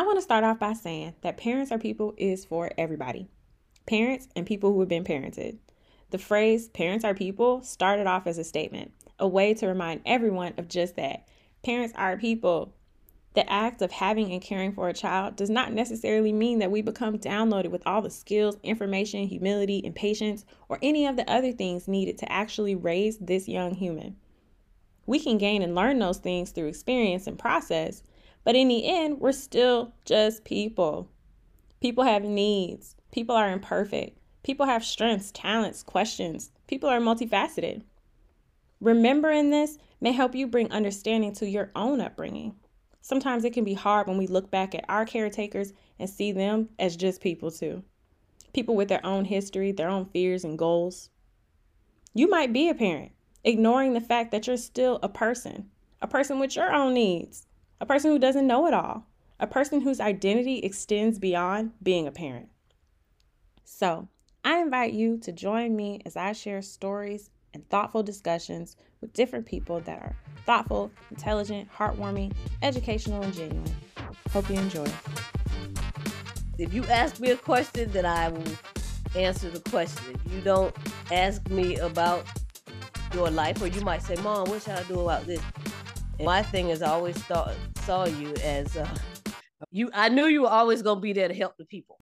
I want to start off by saying that Parents Are People is for everybody parents and people who have been parented. The phrase parents are people started off as a statement, a way to remind everyone of just that. Parents are people. The act of having and caring for a child does not necessarily mean that we become downloaded with all the skills, information, humility, and patience, or any of the other things needed to actually raise this young human. We can gain and learn those things through experience and process, but in the end, we're still just people. People have needs, people are imperfect, people have strengths, talents, questions, people are multifaceted. Remembering this may help you bring understanding to your own upbringing. Sometimes it can be hard when we look back at our caretakers and see them as just people, too. People with their own history, their own fears and goals. You might be a parent, ignoring the fact that you're still a person, a person with your own needs, a person who doesn't know it all, a person whose identity extends beyond being a parent. So, I invite you to join me as I share stories and thoughtful discussions with different people that are thoughtful, intelligent, heartwarming, educational, and genuine. Hope you enjoy. If you ask me a question, then I will answer the question. If you don't ask me about your life, or you might say, Mom, what should I do about this? My thing is, I always thought saw you as uh, you. I knew you were always gonna be there to help the people.